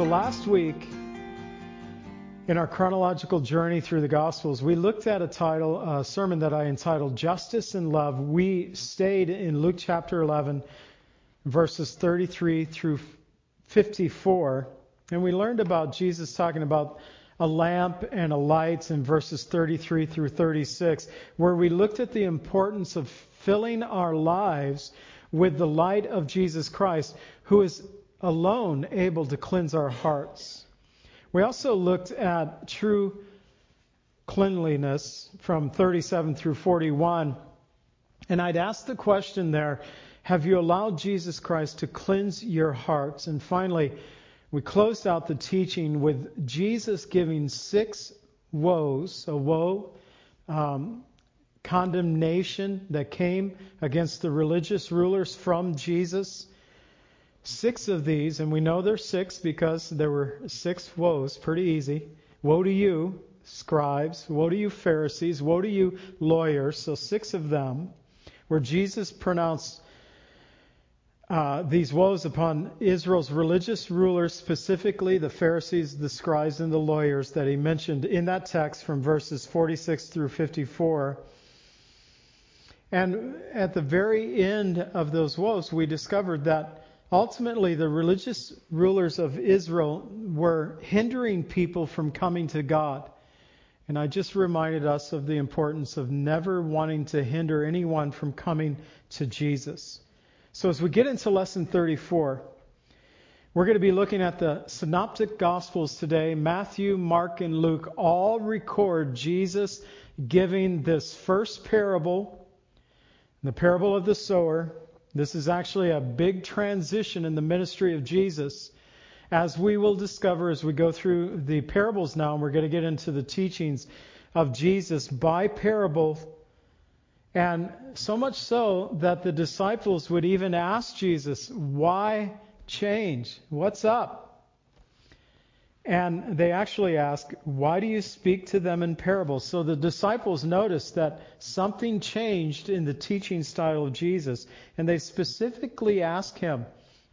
So last week, in our chronological journey through the Gospels, we looked at a title, a sermon that I entitled Justice and Love. We stayed in Luke chapter 11, verses 33 through 54, and we learned about Jesus talking about a lamp and a light in verses 33 through 36, where we looked at the importance of filling our lives with the light of Jesus Christ, who is alone able to cleanse our hearts. We also looked at true cleanliness from 37 through 41. And I'd ask the question there have you allowed Jesus Christ to cleanse your hearts? And finally, we closed out the teaching with Jesus giving six woes a woe, um, condemnation that came against the religious rulers from Jesus. Six of these, and we know there's six because there were six woes, pretty easy. Woe to you, scribes. Woe to you, Pharisees. Woe to you, lawyers. So six of them, where Jesus pronounced uh, these woes upon Israel's religious rulers, specifically the Pharisees, the scribes, and the lawyers that he mentioned in that text from verses 46 through 54. And at the very end of those woes, we discovered that ultimately the religious rulers of Israel were hindering people from coming to God. And I just reminded us of the importance of never wanting to hinder anyone from coming to Jesus. So as we get into lesson 34, we're going to be looking at the synoptic gospels today. Matthew, Mark, and Luke all record Jesus giving this first parable, the parable of the sower, this is actually a big transition in the ministry of Jesus, as we will discover as we go through the parables now, and we're going to get into the teachings of Jesus by parable. And so much so that the disciples would even ask Jesus, Why change? What's up? And they actually ask, Why do you speak to them in parables? So the disciples noticed that something changed in the teaching style of Jesus, and they specifically ask him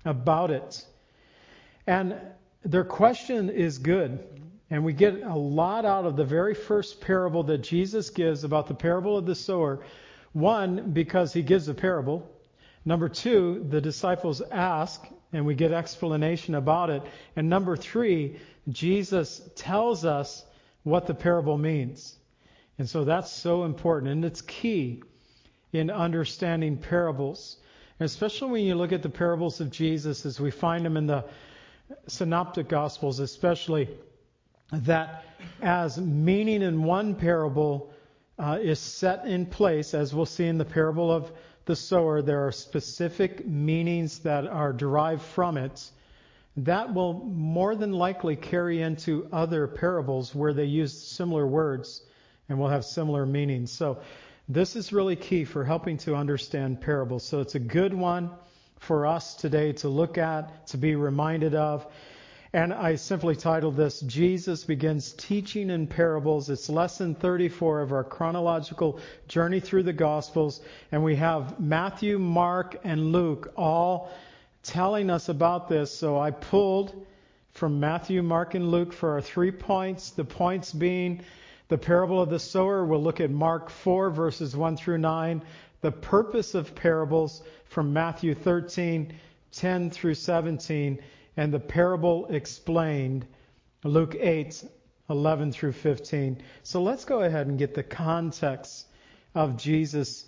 about it. And their question is good. And we get a lot out of the very first parable that Jesus gives about the parable of the sower. One, because he gives a parable. Number two, the disciples ask, and we get explanation about it. And number three, Jesus tells us what the parable means. And so that's so important, and it's key in understanding parables. And especially when you look at the parables of Jesus as we find them in the synoptic gospels, especially that as meaning in one parable uh, is set in place, as we'll see in the parable of the sower, there are specific meanings that are derived from it. That will more than likely carry into other parables where they use similar words and will have similar meanings. So, this is really key for helping to understand parables. So, it's a good one for us today to look at, to be reminded of. And I simply titled this Jesus Begins Teaching in Parables. It's lesson 34 of our chronological journey through the Gospels. And we have Matthew, Mark, and Luke all telling us about this. So I pulled from Matthew, Mark, and Luke for our three points. The points being the parable of the sower. We'll look at Mark 4, verses 1 through 9. The purpose of parables from Matthew 13, 10 through 17 and the parable explained, Luke 8, 11 through 15. So let's go ahead and get the context of Jesus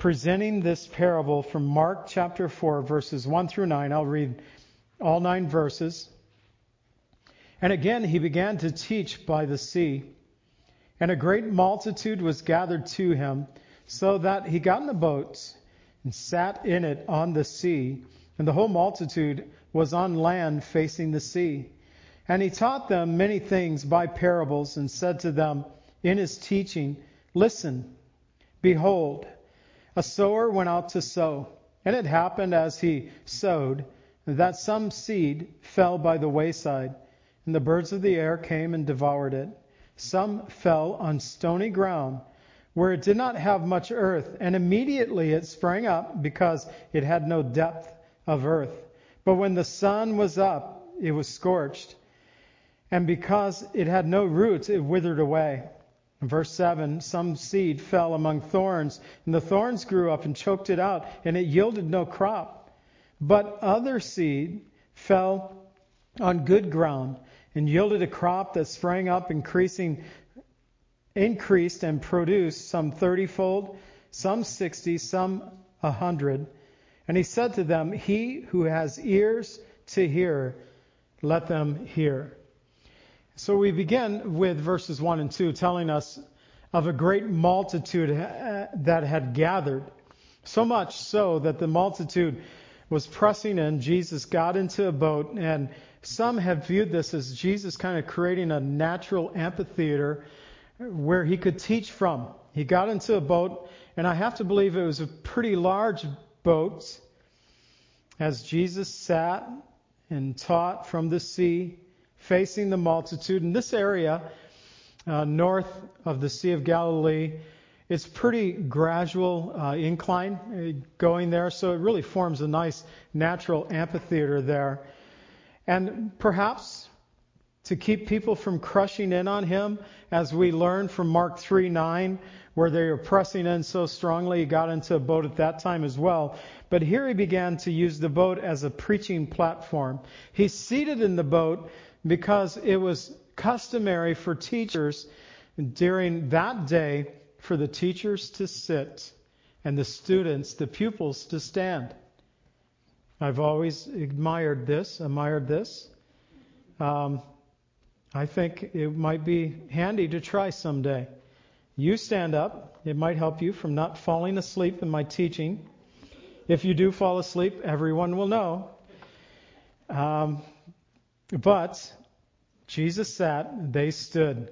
presenting this parable from Mark chapter 4, verses 1 through 9. I'll read all nine verses. And again he began to teach by the sea. And a great multitude was gathered to him, so that he got in the boat and sat in it on the sea. And the whole multitude was on land facing the sea. And he taught them many things by parables and said to them in his teaching, Listen, behold, a sower went out to sow. And it happened as he sowed that some seed fell by the wayside, and the birds of the air came and devoured it. Some fell on stony ground, where it did not have much earth, and immediately it sprang up because it had no depth of earth. But when the sun was up, it was scorched. And because it had no roots, it withered away. In verse 7, some seed fell among thorns, and the thorns grew up and choked it out, and it yielded no crop. But other seed fell on good ground and yielded a crop that sprang up, increasing, increased and produced some thirtyfold, some sixty, some a hundred. And he said to them, He who has ears to hear, let them hear. So we begin with verses 1 and 2 telling us of a great multitude uh, that had gathered. So much so that the multitude was pressing in. Jesus got into a boat, and some have viewed this as Jesus kind of creating a natural amphitheater where he could teach from. He got into a boat, and I have to believe it was a pretty large boat as Jesus sat and taught from the sea facing the multitude. In this area, uh, north of the Sea of Galilee, it's pretty gradual uh, incline uh, going there, so it really forms a nice natural amphitheater there. And perhaps to keep people from crushing in on him, as we learn from Mark 3 9, where they were pressing in so strongly, he got into a boat at that time as well. But here he began to use the boat as a preaching platform. He's seated in the boat because it was customary for teachers during that day for the teachers to sit and the students, the pupils, to stand. I've always admired this, admired this. Um, I think it might be handy to try someday. You stand up. It might help you from not falling asleep in my teaching. If you do fall asleep, everyone will know. Um, but Jesus sat, they stood.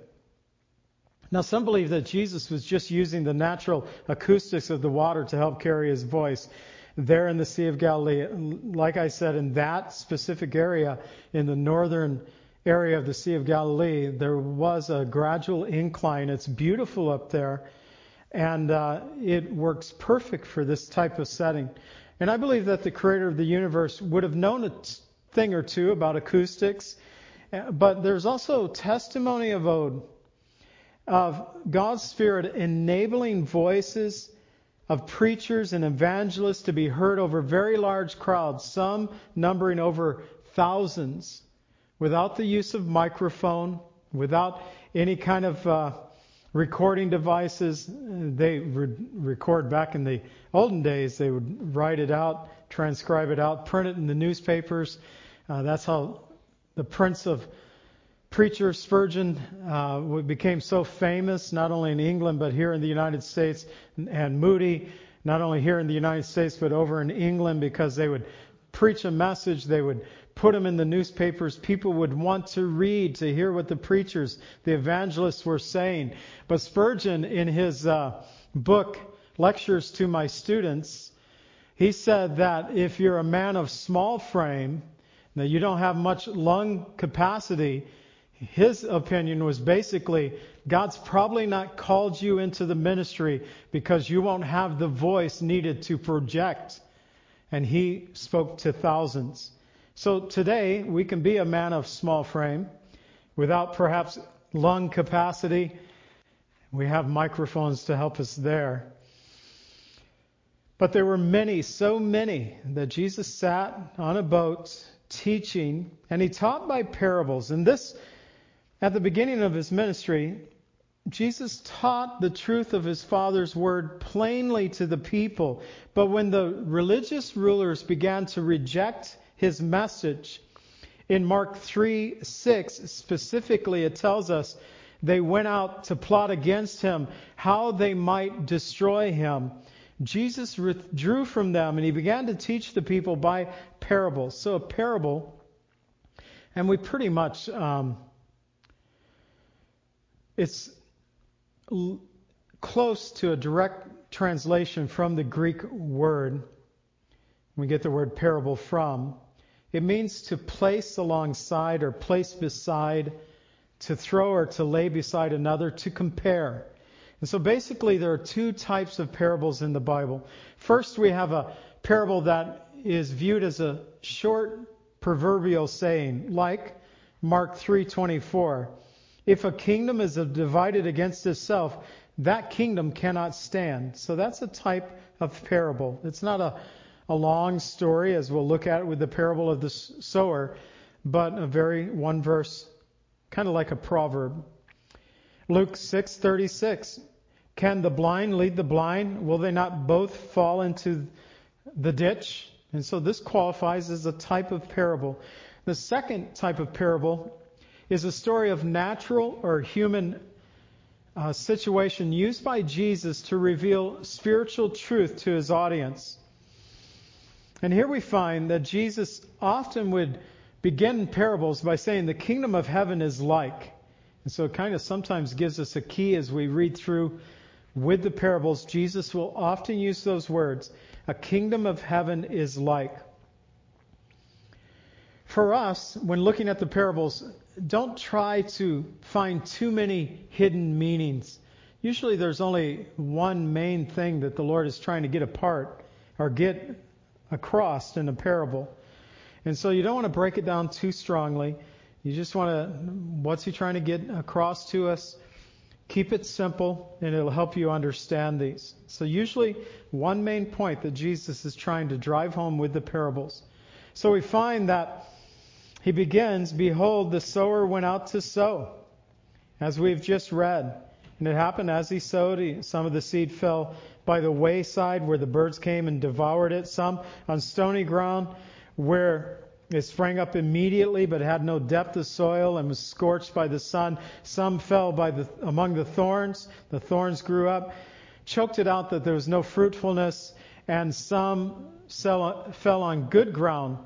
Now, some believe that Jesus was just using the natural acoustics of the water to help carry his voice. There in the Sea of Galilee, like I said, in that specific area, in the northern area of the Sea of Galilee, there was a gradual incline. It's beautiful up there, and uh, it works perfect for this type of setting. And I believe that the creator of the universe would have known a thing or two about acoustics, but there's also testimony of ode of God's Spirit enabling voices of preachers and evangelists to be heard over very large crowds, some numbering over thousands, without the use of microphone, without any kind of uh, recording devices. They re- record back in the olden days, they would write it out, transcribe it out, print it in the newspapers. Uh, that's how the Prince of preacher Spurgeon uh, became so famous, not only in England but here in the United States, and Moody, not only here in the United States but over in England, because they would preach a message, they would put them in the newspapers. People would want to read, to hear what the preachers, the evangelists were saying. But Spurgeon, in his uh, book, Lectures to My Students, he said that if you're a man of small frame, that you don't have much lung capacity, his opinion was basically God's probably not called you into the ministry because you won't have the voice needed to project. And he spoke to thousands. So today, we can be a man of small frame without perhaps lung capacity. We have microphones to help us there. But there were many, so many, that Jesus sat on a boat teaching, and he taught by parables. And this at the beginning of his ministry, Jesus taught the truth of his Father's word plainly to the people. But when the religious rulers began to reject his message, in Mark 3 6, specifically, it tells us they went out to plot against him, how they might destroy him. Jesus withdrew from them and he began to teach the people by parables. So, a parable, and we pretty much. Um, it's l- close to a direct translation from the Greek word. We get the word parable from. It means to place alongside or place beside, to throw or to lay beside another, to compare. And so basically, there are two types of parables in the Bible. First, we have a parable that is viewed as a short proverbial saying, like Mark 3:24, if a kingdom is divided against itself, that kingdom cannot stand. So that's a type of parable. It's not a, a long story as we'll look at with the parable of the sower, but a very one verse, kind of like a proverb. Luke 6:36, can the blind lead the blind? Will they not both fall into the ditch? And so this qualifies as a type of parable. The second type of parable is a story of natural or human uh, situation used by Jesus to reveal spiritual truth to his audience. And here we find that Jesus often would begin parables by saying, The kingdom of heaven is like. And so it kind of sometimes gives us a key as we read through with the parables, Jesus will often use those words. A kingdom of heaven is like. For us, when looking at the parables, don't try to find too many hidden meanings. Usually there's only one main thing that the Lord is trying to get apart or get across in a parable. And so you don't want to break it down too strongly. You just want to, what's he trying to get across to us? Keep it simple, and it'll help you understand these. So, usually, one main point that Jesus is trying to drive home with the parables. So, we find that he begins Behold, the sower went out to sow, as we've just read. And it happened as he sowed, some of the seed fell by the wayside where the birds came and devoured it, some on stony ground where it sprang up immediately, but had no depth of soil and was scorched by the sun. Some fell the, among the thorns. The thorns grew up, choked it out that there was no fruitfulness, and some fell on good ground.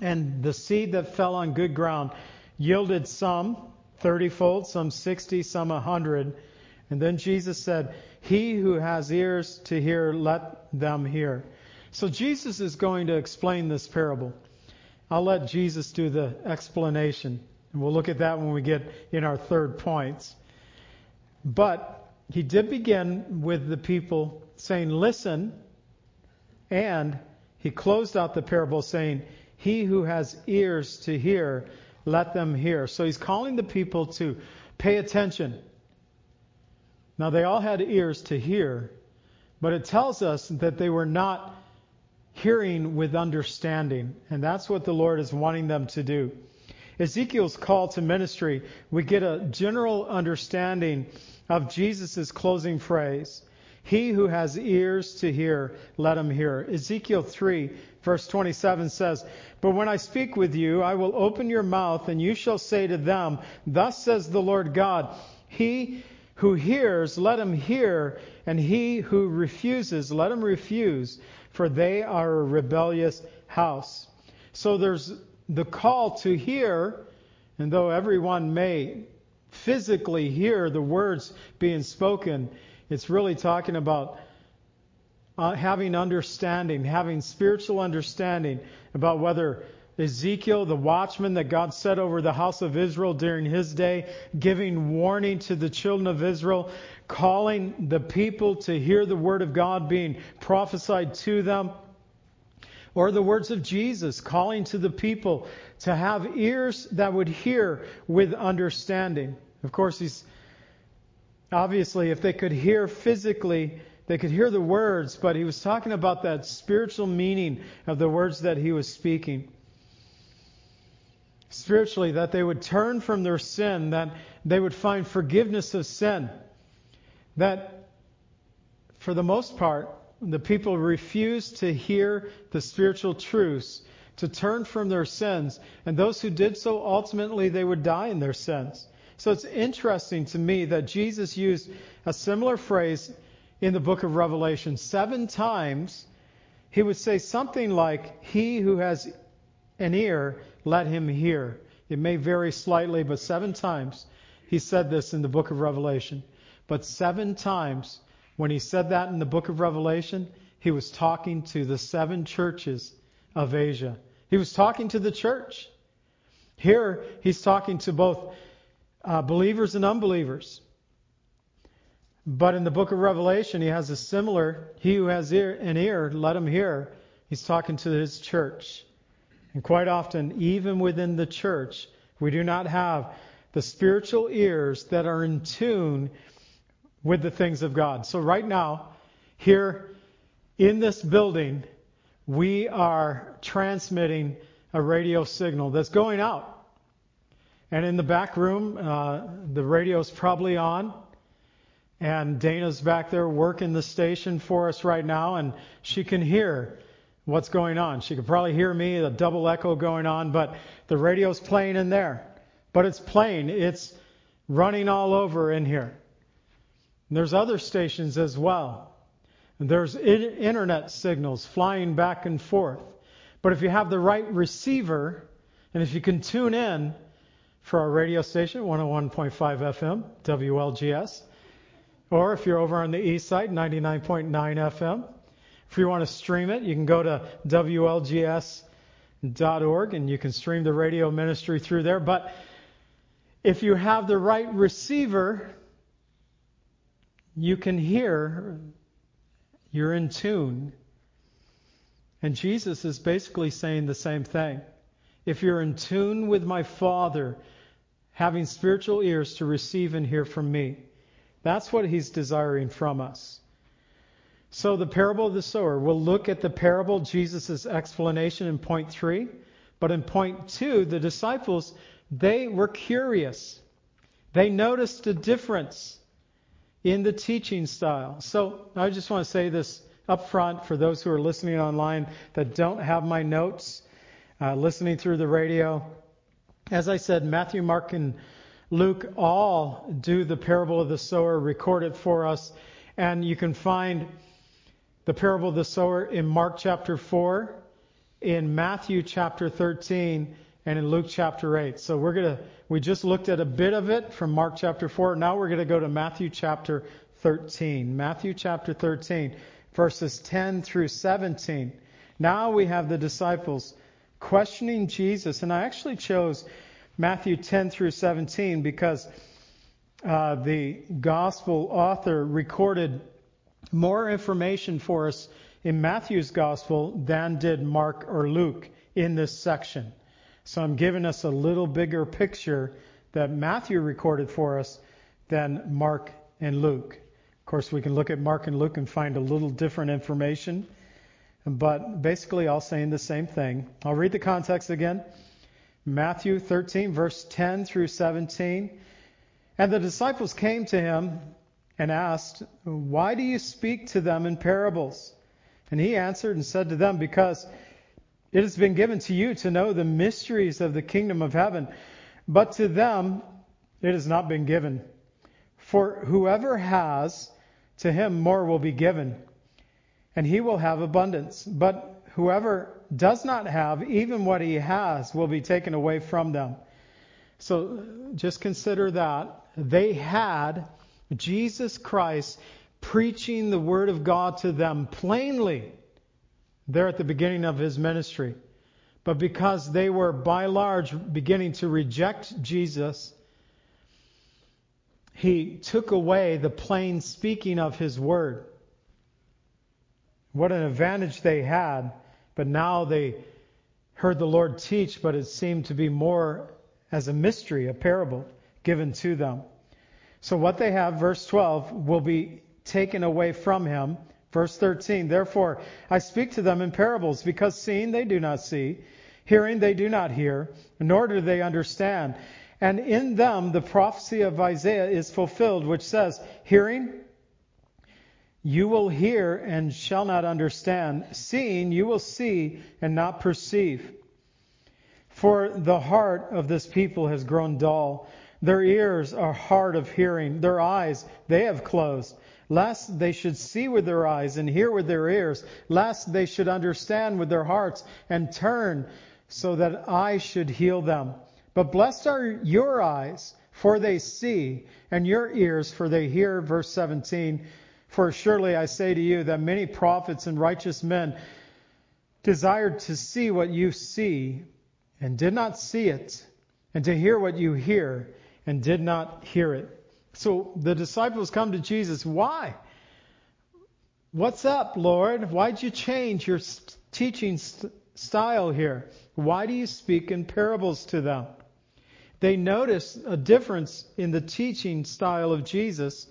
And the seed that fell on good ground yielded some thirtyfold, some sixty, some a hundred. And then Jesus said, He who has ears to hear, let them hear. So Jesus is going to explain this parable. I'll let Jesus do the explanation. And we'll look at that when we get in our third points. But he did begin with the people saying, Listen, and he closed out the parable saying, He who has ears to hear, let them hear. So he's calling the people to pay attention. Now, they all had ears to hear, but it tells us that they were not hearing with understanding. And that's what the Lord is wanting them to do. Ezekiel's call to ministry, we get a general understanding of Jesus' closing phrase. He who has ears to hear, let him hear. Ezekiel 3, verse 27 says, But when I speak with you, I will open your mouth, and you shall say to them, Thus says the Lord God, He who hears, let him hear, and he who refuses, let him refuse for they are a rebellious house. So there's the call to hear, and though everyone may physically hear the words being spoken, it's really talking about uh, having understanding, having spiritual understanding about whether Ezekiel, the watchman that God set over the house of Israel during his day, giving warning to the children of Israel, calling the people to hear the word of God being prophesied to them. Or the words of Jesus calling to the people to have ears that would hear with understanding. Of course, he's obviously, if they could hear physically, they could hear the words, but he was talking about that spiritual meaning of the words that he was speaking. Spiritually, that they would turn from their sin, that they would find forgiveness of sin that for the most part, the people refused to hear the spiritual truths, to turn from their sins, and those who did so, ultimately, they would die in their sins. So it's interesting to me that Jesus used a similar phrase in the book of Revelation. Seven times, he would say something like, He who has an ear, let him hear. It may vary slightly, but seven times he said this in the book of Revelation. But seven times when he said that in the book of Revelation, he was talking to the seven churches of Asia. He was talking to the church. Here, he's talking to both uh, believers and unbelievers. But in the book of Revelation, he has a similar, he who has ear, an ear, let him hear. He's talking to his church. And quite often, even within the church, we do not have the spiritual ears that are in tune with the things of God. So, right now, here in this building, we are transmitting a radio signal that's going out. And in the back room, uh, the radio's probably on. And Dana's back there working the station for us right now, and she can hear what's going on. She could probably hear me, the double echo going on, but the radio's playing in there. But it's playing, it's running all over in here. And there's other stations as well. And there's internet signals flying back and forth. But if you have the right receiver, and if you can tune in for our radio station, 101.5 FM, WLGS, or if you're over on the east side, 99.9 FM. If you want to stream it, you can go to WLGS.org and you can stream the radio ministry through there. But if you have the right receiver, you can hear, you're in tune. And Jesus is basically saying the same thing. If you're in tune with my Father, having spiritual ears to receive and hear from me, that's what he's desiring from us. So, the parable of the sower, we'll look at the parable, Jesus' explanation in point three. But in point two, the disciples, they were curious. They noticed a difference in the teaching style. So I just want to say this up front for those who are listening online that don't have my notes, uh, listening through the radio. As I said, Matthew, Mark, and Luke all do the parable of the sower, record it for us. And you can find the parable of the sower in Mark chapter 4, in Matthew chapter 13, and in Luke chapter 8. So we're going to, we just looked at a bit of it from Mark chapter 4. Now we're going to go to Matthew chapter 13. Matthew chapter 13, verses 10 through 17. Now we have the disciples questioning Jesus. And I actually chose Matthew 10 through 17 because uh, the gospel author recorded more information for us in Matthew's gospel than did Mark or Luke in this section. So I'm giving us a little bigger picture that Matthew recorded for us than Mark and Luke. Of course, we can look at Mark and Luke and find a little different information, but basically all saying the same thing. I'll read the context again. Matthew 13, verse 10 through 17. And the disciples came to him and asked, Why do you speak to them in parables? And he answered and said to them, Because it has been given to you to know the mysteries of the kingdom of heaven, but to them it has not been given. For whoever has, to him more will be given, and he will have abundance. But whoever does not have, even what he has, will be taken away from them. So just consider that. They had Jesus Christ preaching the word of God to them plainly there at the beginning of his ministry. But because they were by large beginning to reject Jesus, he took away the plain speaking of his word. What an advantage they had, but now they heard the Lord teach, but it seemed to be more as a mystery, a parable given to them. So what they have, verse 12, will be taken away from him Verse 13, therefore I speak to them in parables, because seeing they do not see, hearing they do not hear, nor do they understand. And in them the prophecy of Isaiah is fulfilled, which says, Hearing, you will hear and shall not understand. Seeing, you will see and not perceive. For the heart of this people has grown dull. Their ears are hard of hearing. Their eyes they have closed lest they should see with their eyes and hear with their ears, lest they should understand with their hearts and turn so that I should heal them. But blessed are your eyes, for they see, and your ears, for they hear. Verse 17. For surely I say to you that many prophets and righteous men desired to see what you see and did not see it, and to hear what you hear and did not hear it. So the disciples come to Jesus. Why? What's up, Lord? Why'd you change your teaching style here. Why do you speak in parables to them? They notice a difference in the teaching style of Jesus.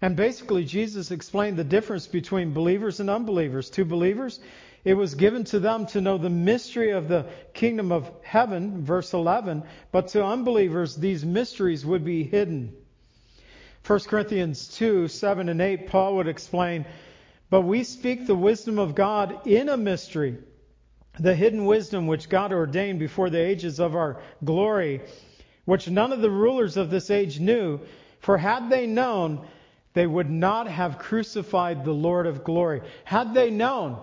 And basically, Jesus explained the difference between believers and unbelievers. To believers, it was given to them to know the mystery of the kingdom of heaven, verse 11, but to unbelievers, these mysteries would be hidden. 1 Corinthians 2 7 and 8, Paul would explain, But we speak the wisdom of God in a mystery, the hidden wisdom which God ordained before the ages of our glory, which none of the rulers of this age knew. For had they known, they would not have crucified the Lord of glory. Had they known,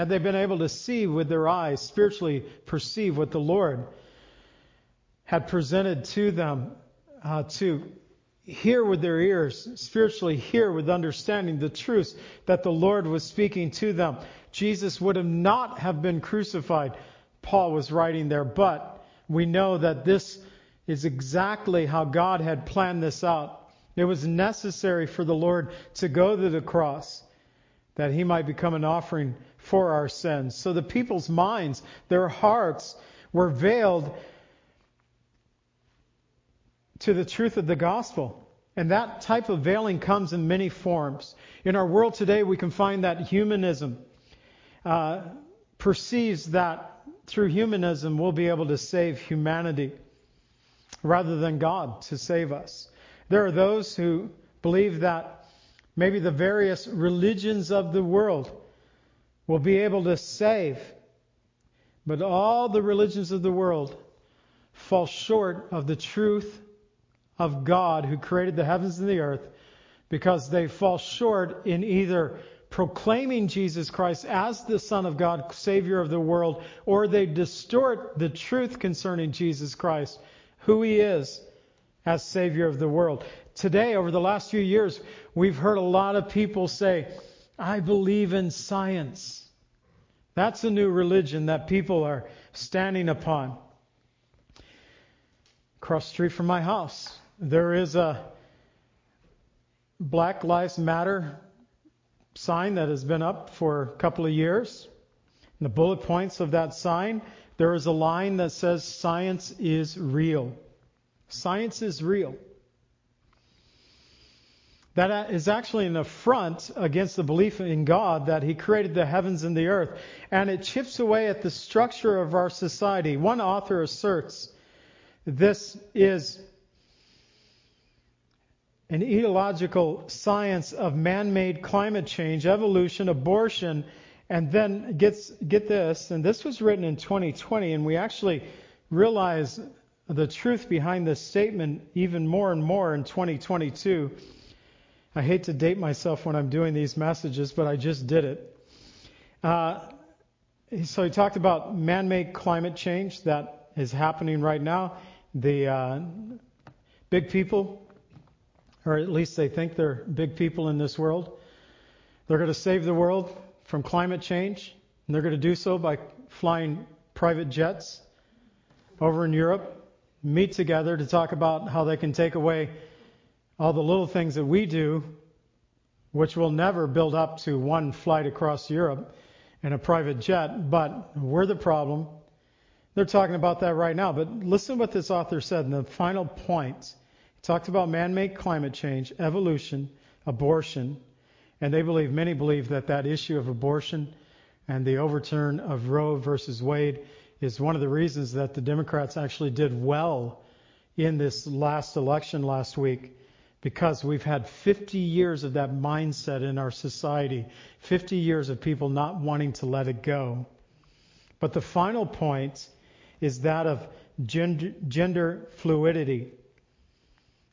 had they been able to see with their eyes, spiritually perceive what the Lord had presented to them, uh, to hear with their ears, spiritually hear with understanding the truths that the Lord was speaking to them. Jesus would have not have been crucified. Paul was writing there, but we know that this is exactly how God had planned this out. It was necessary for the Lord to go to the cross that he might become an offering for our sins. So the people's minds, their hearts, were veiled to the truth of the gospel. And that type of veiling comes in many forms. In our world today, we can find that humanism uh, perceives that through humanism we'll be able to save humanity rather than God to save us. There are those who believe that maybe the various religions of the world will be able to save. But all the religions of the world fall short of the truth of God who created the heavens and the earth because they fall short in either proclaiming Jesus Christ as the Son of God, Savior of the world, or they distort the truth concerning Jesus Christ, who He is as Savior of the world. Today, over the last few years, we've heard a lot of people say, I believe in science. That's a new religion that people are standing upon. Across the street from my house, there is a Black Lives Matter sign that has been up for a couple of years. In the bullet points of that sign, there is a line that says, Science is real. Science is real. That is actually an affront against the belief in God that He created the heavens and the earth. And it chips away at the structure of our society. One author asserts this is an ideological science of man made climate change, evolution, abortion, and then gets, get this, and this was written in 2020, and we actually realize the truth behind this statement even more and more in 2022. I hate to date myself when I'm doing these messages, but I just did it. Uh, so he talked about man-made climate change that is happening right now. The uh, big people, or at least they think they're big people in this world, they're going to save the world from climate change, and they're going to do so by flying private jets over in Europe, meet together to talk about how they can take away all the little things that we do, which will never build up to one flight across Europe in a private jet, but we're the problem. They're talking about that right now. But listen to what this author said in the final point. He talked about man made climate change, evolution, abortion, and they believe, many believe, that that issue of abortion and the overturn of Roe versus Wade is one of the reasons that the Democrats actually did well in this last election last week because we've had 50 years of that mindset in our society, 50 years of people not wanting to let it go. But the final point is that of gender, gender fluidity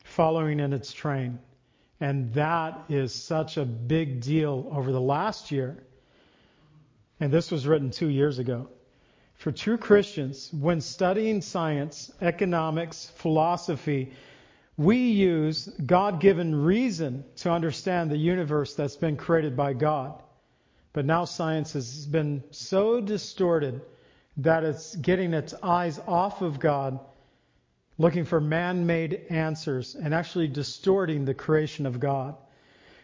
following in its train. And that is such a big deal over the last year. And this was written two years ago. For true Christians, when studying science, economics, philosophy, we use God given reason to understand the universe that's been created by God. But now science has been so distorted that it's getting its eyes off of God, looking for man made answers, and actually distorting the creation of God.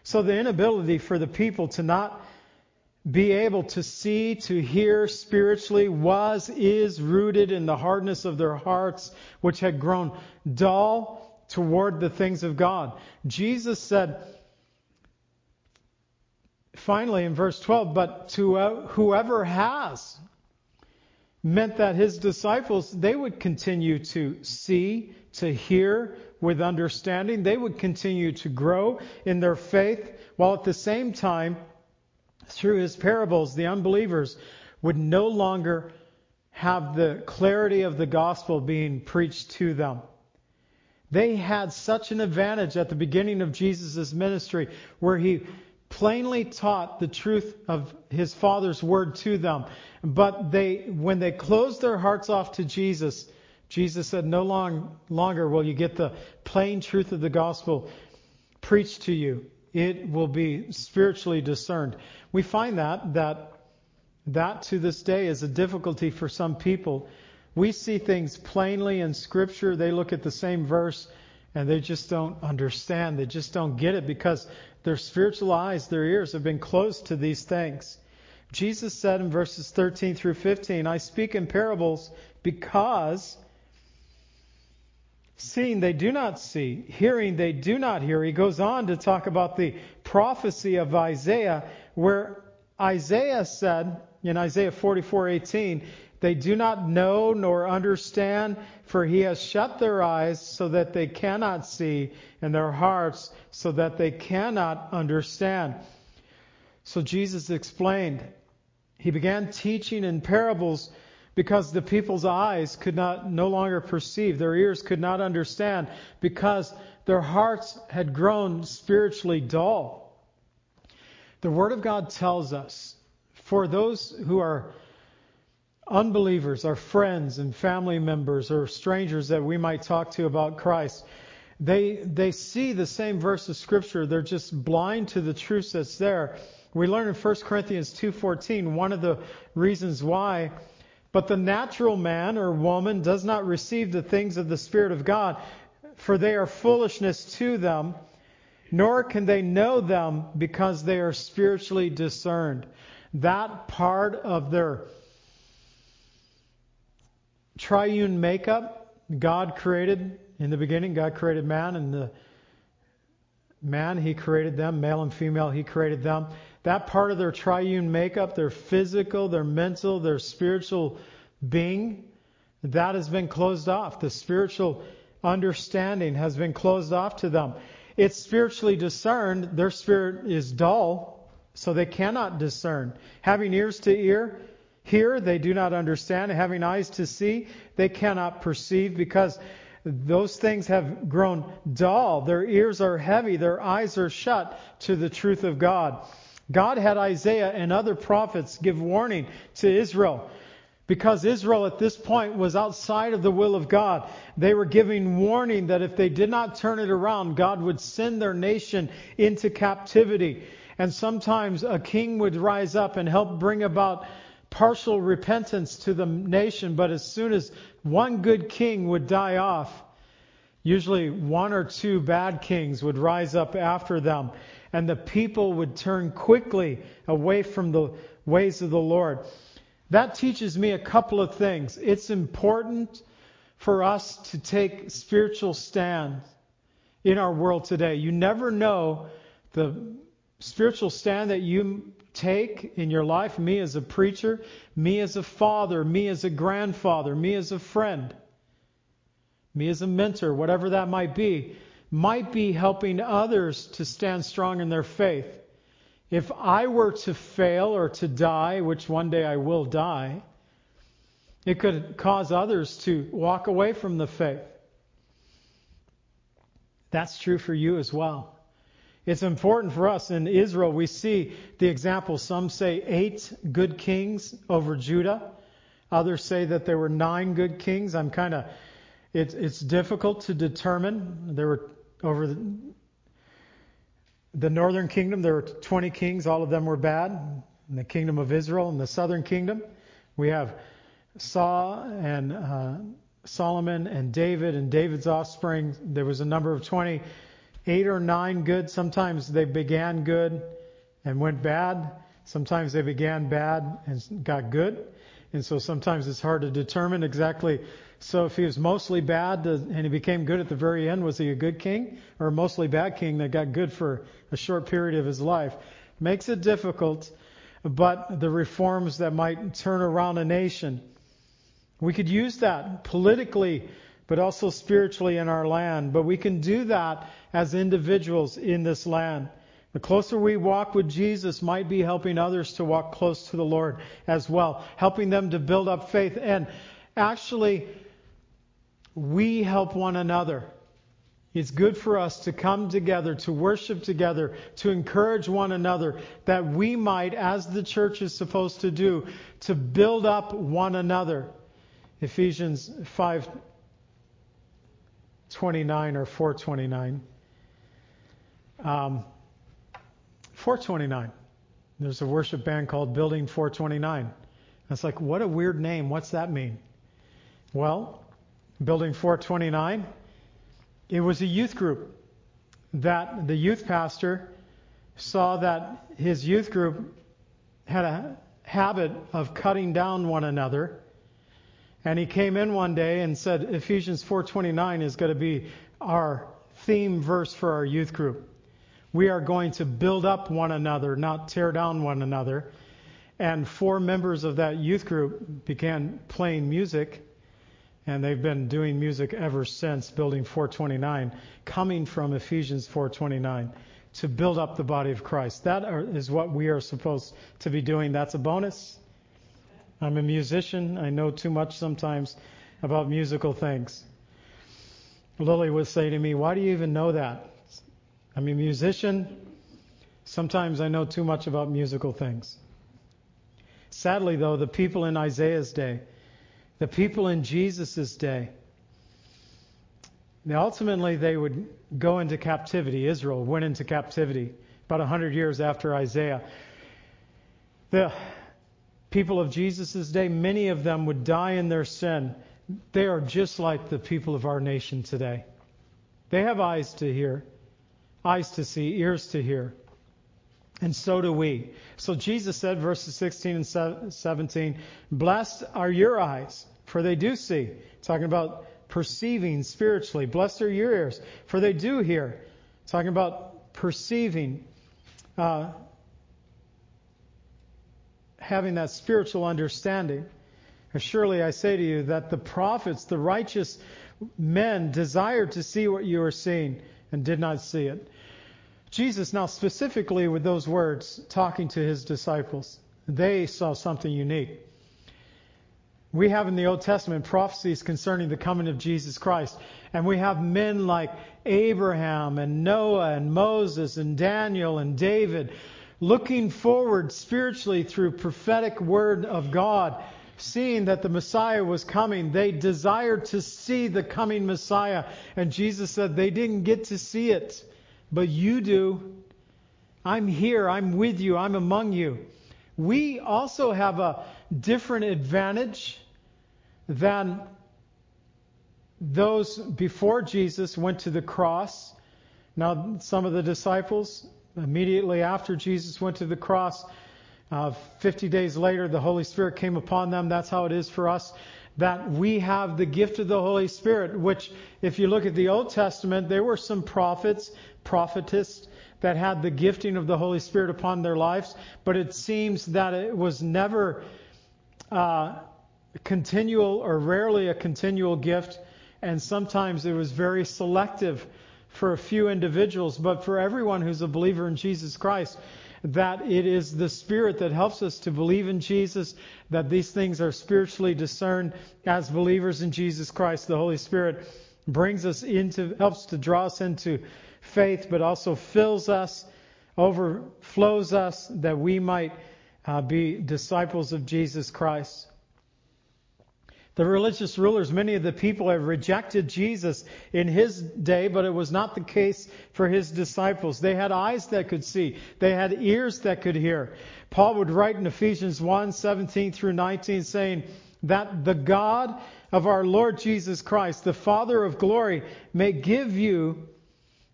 So the inability for the people to not be able to see, to hear spiritually was, is rooted in the hardness of their hearts, which had grown dull toward the things of God. Jesus said, finally in verse 12, but to uh, whoever has, meant that his disciples, they would continue to see, to hear with understanding. They would continue to grow in their faith, while at the same time, through his parables, the unbelievers would no longer have the clarity of the gospel being preached to them. They had such an advantage at the beginning of Jesus' ministry where he plainly taught the truth of his Father's word to them. But they, when they closed their hearts off to Jesus, Jesus said, No long, longer will you get the plain truth of the gospel preached to you it will be spiritually discerned. We find that that that to this day is a difficulty for some people. We see things plainly in scripture. They look at the same verse and they just don't understand. They just don't get it because their spiritual eyes, their ears have been closed to these things. Jesus said in verses 13 through 15, I speak in parables because Seeing they do not see, hearing they do not hear. He goes on to talk about the prophecy of Isaiah, where Isaiah said in Isaiah 44:18, they do not know nor understand, for he has shut their eyes so that they cannot see, and their hearts so that they cannot understand. So Jesus explained. He began teaching in parables because the people's eyes could not no longer perceive, their ears could not understand, because their hearts had grown spiritually dull. The Word of God tells us, for those who are unbelievers, our friends and family members or strangers that we might talk to about Christ, they they see the same verse of Scripture. They're just blind to the truth that's there. We learn in 1 Corinthians 2:14 one of the reasons why but the natural man or woman does not receive the things of the Spirit of God, for they are foolishness to them, nor can they know them because they are spiritually discerned. That part of their triune makeup, God created in the beginning, God created man, and the man, He created them, male and female, He created them that part of their triune makeup, their physical, their mental, their spiritual being, that has been closed off. The spiritual understanding has been closed off to them. It's spiritually discerned. Their spirit is dull, so they cannot discern. Having ears to ear, hear, they do not understand. Having eyes to see, they cannot perceive because those things have grown dull. Their ears are heavy. Their eyes are shut to the truth of God. God had Isaiah and other prophets give warning to Israel because Israel at this point was outside of the will of God. They were giving warning that if they did not turn it around, God would send their nation into captivity. And sometimes a king would rise up and help bring about partial repentance to the nation, but as soon as one good king would die off, usually one or two bad kings would rise up after them and the people would turn quickly away from the ways of the Lord. That teaches me a couple of things. It's important for us to take spiritual stand in our world today. You never know the spiritual stand that you take in your life, me as a preacher, me as a father, me as a grandfather, me as a friend, me as a mentor, whatever that might be might be helping others to stand strong in their faith. If I were to fail or to die, which one day I will die, it could cause others to walk away from the faith. That's true for you as well. It's important for us. In Israel, we see the example. Some say eight good kings over Judah. Others say that there were nine good kings. I'm kind of, it's, it's difficult to determine. There were over the, the northern kingdom, there were 20 kings. All of them were bad. In the kingdom of Israel, in the southern kingdom, we have Saul and uh, Solomon and David and David's offspring. There was a number of 20, eight or nine good. Sometimes they began good and went bad. Sometimes they began bad and got good. And so sometimes it's hard to determine exactly. So if he was mostly bad and he became good at the very end, was he a good king or a mostly bad king that got good for a short period of his life? Makes it difficult, but the reforms that might turn around a nation, we could use that politically, but also spiritually in our land. But we can do that as individuals in this land. The closer we walk with Jesus might be helping others to walk close to the Lord as well, helping them to build up faith. And actually, we help one another. It's good for us to come together, to worship together, to encourage one another, that we might, as the church is supposed to do, to build up one another. Ephesians 5:29 or 4:29. Um, 429. There's a worship band called Building 429. It's like, what a weird name. What's that mean? Well, Building 429, it was a youth group that the youth pastor saw that his youth group had a habit of cutting down one another. And he came in one day and said Ephesians 4:29 is going to be our theme verse for our youth group we are going to build up one another, not tear down one another. And four members of that youth group began playing music, and they've been doing music ever since Building 429, coming from Ephesians 429 to build up the body of Christ. That is what we are supposed to be doing. That's a bonus. I'm a musician. I know too much sometimes about musical things. Lily would say to me, Why do you even know that? I'm a musician. Sometimes I know too much about musical things. Sadly, though, the people in Isaiah's day, the people in Jesus' day, now, ultimately they would go into captivity. Israel went into captivity about 100 years after Isaiah. The people of Jesus' day, many of them would die in their sin. They are just like the people of our nation today. They have eyes to hear, eyes to see, ears to hear. And so do we. So Jesus said, verses 16 and 17, Blessed are your eyes, for they do see. Talking about perceiving spiritually. Blessed are your ears, for they do hear. Talking about perceiving, uh, having that spiritual understanding. Surely I say to you that the prophets, the righteous men, desired to see what you are seeing and did not see it. Jesus, now specifically with those words, talking to his disciples, they saw something unique. We have in the Old Testament prophecies concerning the coming of Jesus Christ. And we have men like Abraham and Noah and Moses and Daniel and David looking forward spiritually through prophetic word of God, seeing that the Messiah was coming. They desired to see the coming Messiah. And Jesus said they didn't get to see it but you do. I'm here. I'm with you. I'm among you. We also have a different advantage than those before Jesus went to the cross. Now, some of the disciples, immediately after Jesus went to the cross, uh, 50 days later, the Holy Spirit came upon them. That's how it is for us. That we have the gift of the Holy Spirit, which, if you look at the Old Testament, there were some prophets, prophetess that had the gifting of the Holy Spirit upon their lives, but it seems that it was never uh, continual or rarely a continual gift, and sometimes it was very selective for a few individuals, but for everyone who's a believer in Jesus Christ, that it is the Spirit that helps us to believe in Jesus, that these things are spiritually discerned as believers in Jesus Christ. The Holy Spirit brings us into, helps to draw us into faith, but also fills us, overflows us, that we might uh, be disciples of Jesus Christ. The religious rulers, many of the people have rejected Jesus in his day, but it was not the case for his disciples. They had eyes that could see. They had ears that could hear. Paul would write in Ephesians 1, 17 through 19 saying that the God of our Lord Jesus Christ, the Father of glory, may give you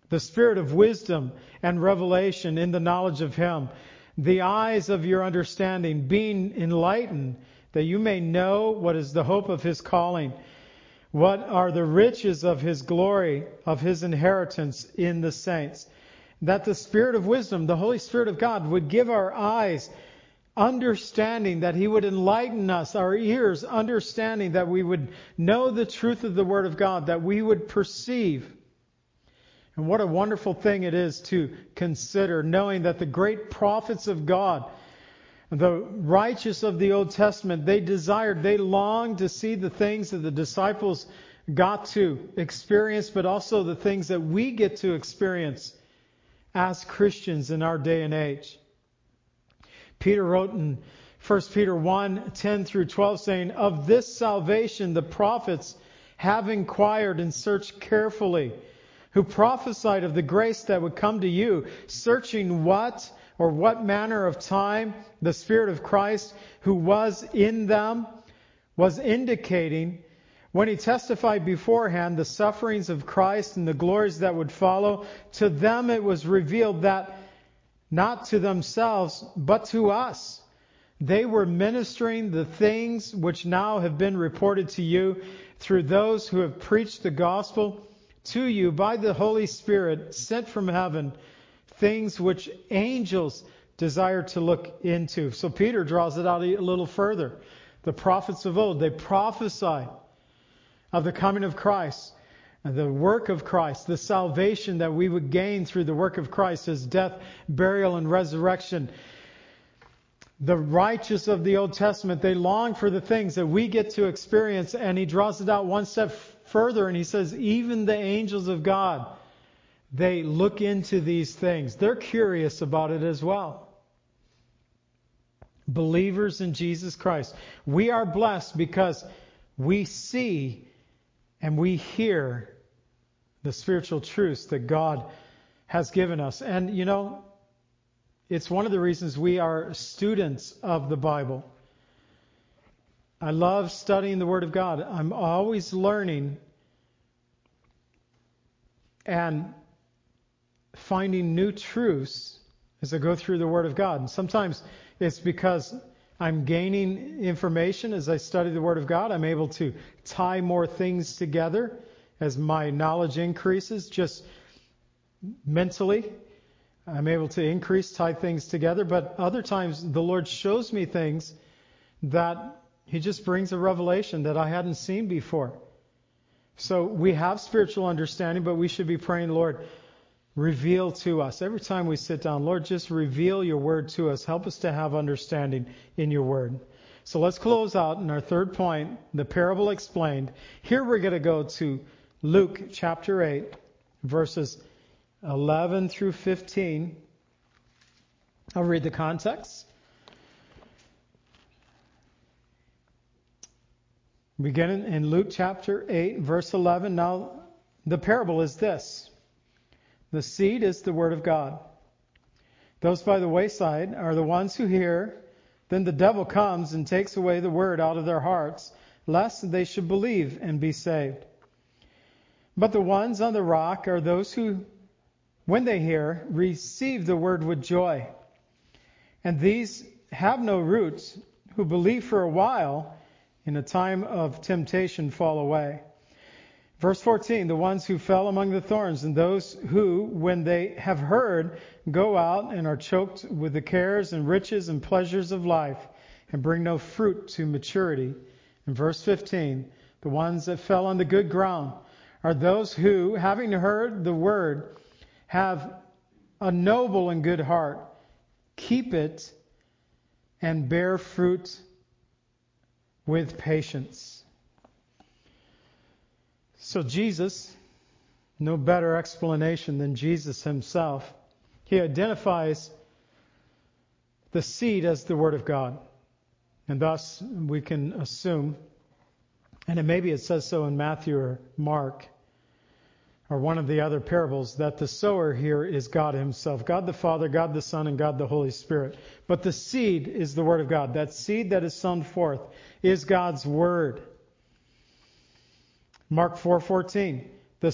the spirit of wisdom and revelation in the knowledge of Him, the eyes of your understanding being enlightened, that you may know what is the hope of his calling, what are the riches of his glory, of his inheritance in the saints. That the Spirit of wisdom, the Holy Spirit of God, would give our eyes understanding, that He would enlighten us, our ears understanding, that we would know the truth of the Word of God, that we would perceive. And what a wonderful thing it is to consider, knowing that the great prophets of God, the righteous of the Old Testament, they desired, they longed to see the things that the disciples got to experience, but also the things that we get to experience as Christians in our day and age. Peter wrote in 1 Peter 1 10 through 12, saying, Of this salvation the prophets have inquired and searched carefully, who prophesied of the grace that would come to you, searching what or what manner of time the Spirit of Christ who was in them was indicating when he testified beforehand the sufferings of Christ and the glories that would follow. To them it was revealed that not to themselves, but to us. They were ministering the things which now have been reported to you through those who have preached the gospel to you by the Holy Spirit sent from heaven, things which angels desire to look into. So Peter draws it out a little further. The prophets of old, they prophesied of the coming of Christ the work of Christ, the salvation that we would gain through the work of Christ, his death, burial, and resurrection. The righteous of the Old Testament, they long for the things that we get to experience, and he draws it out one step further and he says, even the angels of God, they look into these things. They're curious about it as well. Believers in Jesus Christ, we are blessed because we see and we hear the spiritual truths that God has given us. And, you know, it's one of the reasons we are students of the Bible. I love studying the Word of God. I'm always learning and finding new truths as I go through the Word of God. And sometimes it's because I'm gaining information as I study the Word of God. I'm able to tie more things together as my knowledge increases, just mentally. I'm able to increase, tie things together. But other times, the Lord shows me things that He just brings a revelation that I hadn't seen before. So we have spiritual understanding, but we should be praying, Lord, reveal to us. Every time we sit down, Lord, just reveal your word to us. Help us to have understanding in your word. So let's close out in our third point, the parable explained. Here we're going to go to Luke chapter 8, verses 11 through 15. I'll read the context. Beginning in Luke chapter 8, verse 11. Now, the parable is this. The seed is the word of God. Those by the wayside are the ones who hear. Then the devil comes and takes away the word out of their hearts, lest they should believe and be saved. But the ones on the rock are those who, when they hear, receive the word with joy. And these have no roots, who believe for a while, in a time of temptation fall away. Verse 14, the ones who fell among the thorns, and those who, when they have heard, go out and are choked with the cares and riches and pleasures of life, and bring no fruit to maturity. In verse 15, the ones that fell on the good ground are those who, having heard the word, have a noble and good heart, keep it, and bear fruit with patience. So, Jesus, no better explanation than Jesus himself, he identifies the seed as the Word of God. And thus, we can assume, and it maybe it says so in Matthew or Mark, or one of the other parables, that the sower here is God Himself God the Father, God the Son, and God the Holy Spirit. But the seed is the Word of God. That seed that is sown forth is God's Word. Mark 4:14. The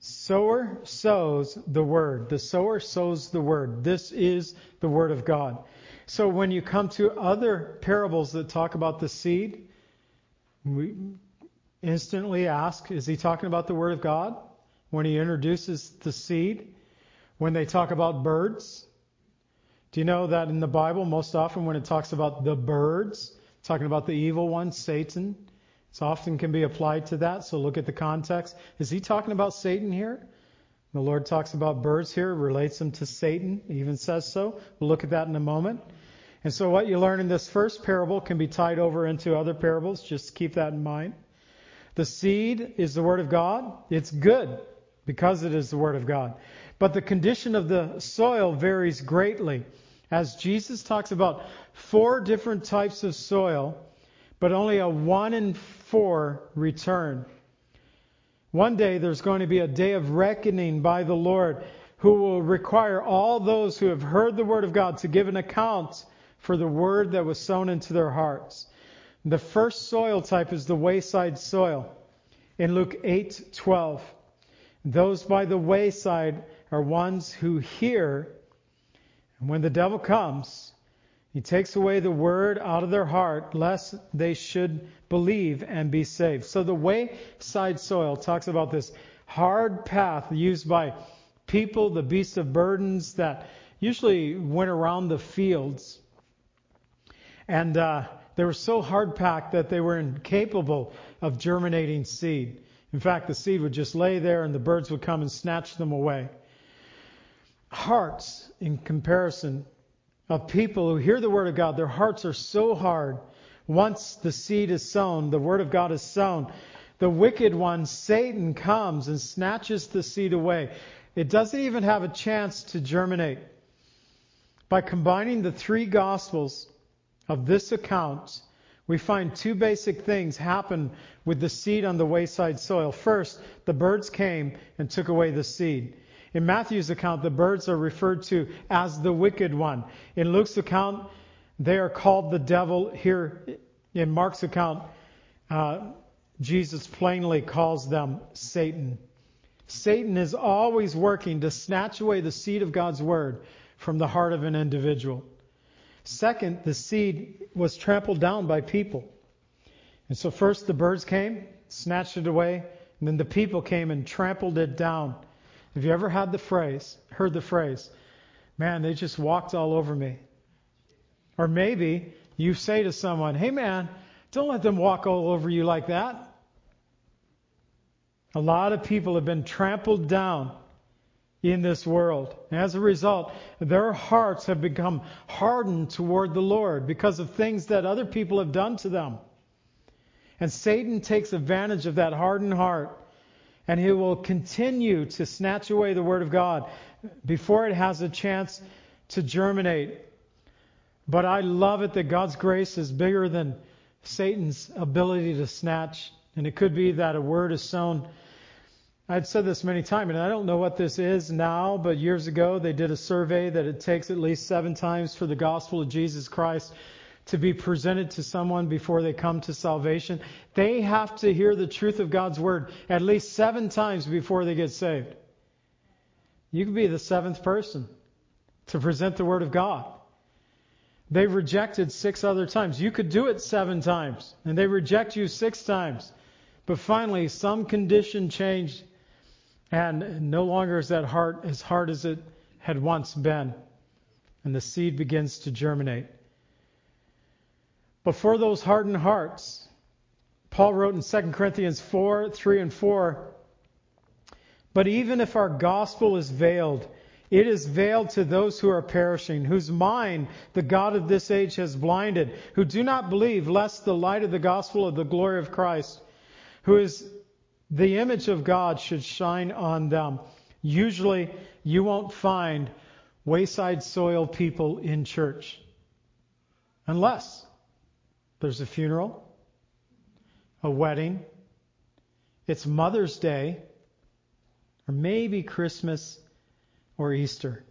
sower sows the word. The sower sows the word. This is the word of God. So when you come to other parables that talk about the seed, we instantly ask, is he talking about the word of God? When he introduces the seed, when they talk about birds, do you know that in the Bible, most often when it talks about the birds, talking about the evil one, Satan, it often can be applied to that. So look at the context. Is he talking about Satan here? The Lord talks about birds here, relates them to Satan, even says so. We'll look at that in a moment. And so what you learn in this first parable can be tied over into other parables. Just keep that in mind. The seed is the Word of God. It's good because it is the Word of God. But the condition of the soil varies greatly. As Jesus talks about four different types of soil, but only a one in four return. One day there's going to be a day of reckoning by the Lord who will require all those who have heard the word of God to give an account for the word that was sown into their hearts. The first soil type is the wayside soil. In Luke 8:12, those by the wayside are ones who hear, and when the devil comes, he takes away the word out of their heart, lest they should believe and be saved. So the wayside soil talks about this hard path used by people, the beasts of burdens that usually went around the fields. And uh, they were so hard packed that they were incapable of germinating seed. In fact, the seed would just lay there and the birds would come and snatch them away hearts in comparison of people who hear the word of God. Their hearts are so hard. Once the seed is sown, the word of God is sown, the wicked one, Satan, comes and snatches the seed away. It doesn't even have a chance to germinate. By combining the three gospels of this account, we find two basic things happen with the seed on the wayside soil. First, the birds came and took away the seed. In Matthew's account, the birds are referred to as the wicked one. In Luke's account, they are called the devil. Here in Mark's account, uh, Jesus plainly calls them Satan. Satan is always working to snatch away the seed of God's word from the heart of an individual. Second, the seed was trampled down by people. And so first the birds came, snatched it away, and then the people came and trampled it down. Have you ever had the phrase, heard the phrase, man, they just walked all over me? Or maybe you say to someone, hey man, don't let them walk all over you like that. A lot of people have been trampled down in this world. As a result, their hearts have become hardened toward the Lord because of things that other people have done to them. And Satan takes advantage of that hardened heart and he will continue to snatch away the Word of God before it has a chance to germinate. But I love it that God's grace is bigger than Satan's ability to snatch. And it could be that a word is sown. I've said this many times, and I don't know what this is now, but years ago they did a survey that it takes at least seven times for the gospel of Jesus Christ to be presented to someone before they come to salvation. They have to hear the truth of God's word at least seven times before they get saved. You could be the seventh person to present the word of God. They've rejected six other times. You could do it seven times, and they reject you six times. But finally, some condition changed, and no longer is that heart as hard as it had once been. And the seed begins to germinate. But for those hardened hearts, Paul wrote in 2 Corinthians 4 3 and 4 But even if our gospel is veiled, it is veiled to those who are perishing, whose mind the God of this age has blinded, who do not believe, lest the light of the gospel of the glory of Christ, who is the image of God, should shine on them. Usually, you won't find wayside soil people in church. Unless there's a funeral, a wedding, it's Mother's Day, or maybe Christmas or Easter.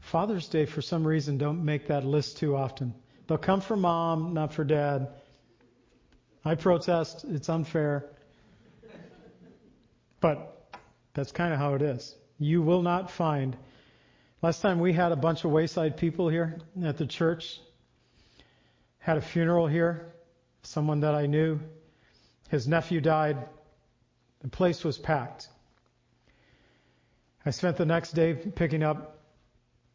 Father's Day, for some reason, don't make that list too often. They'll come for mom, not for dad. I protest. It's unfair. But That's kind of how it is. You will not find. Last time we had a bunch of wayside people here at the church, had a funeral here, someone that I knew. His nephew died. The place was packed. I spent the next day picking up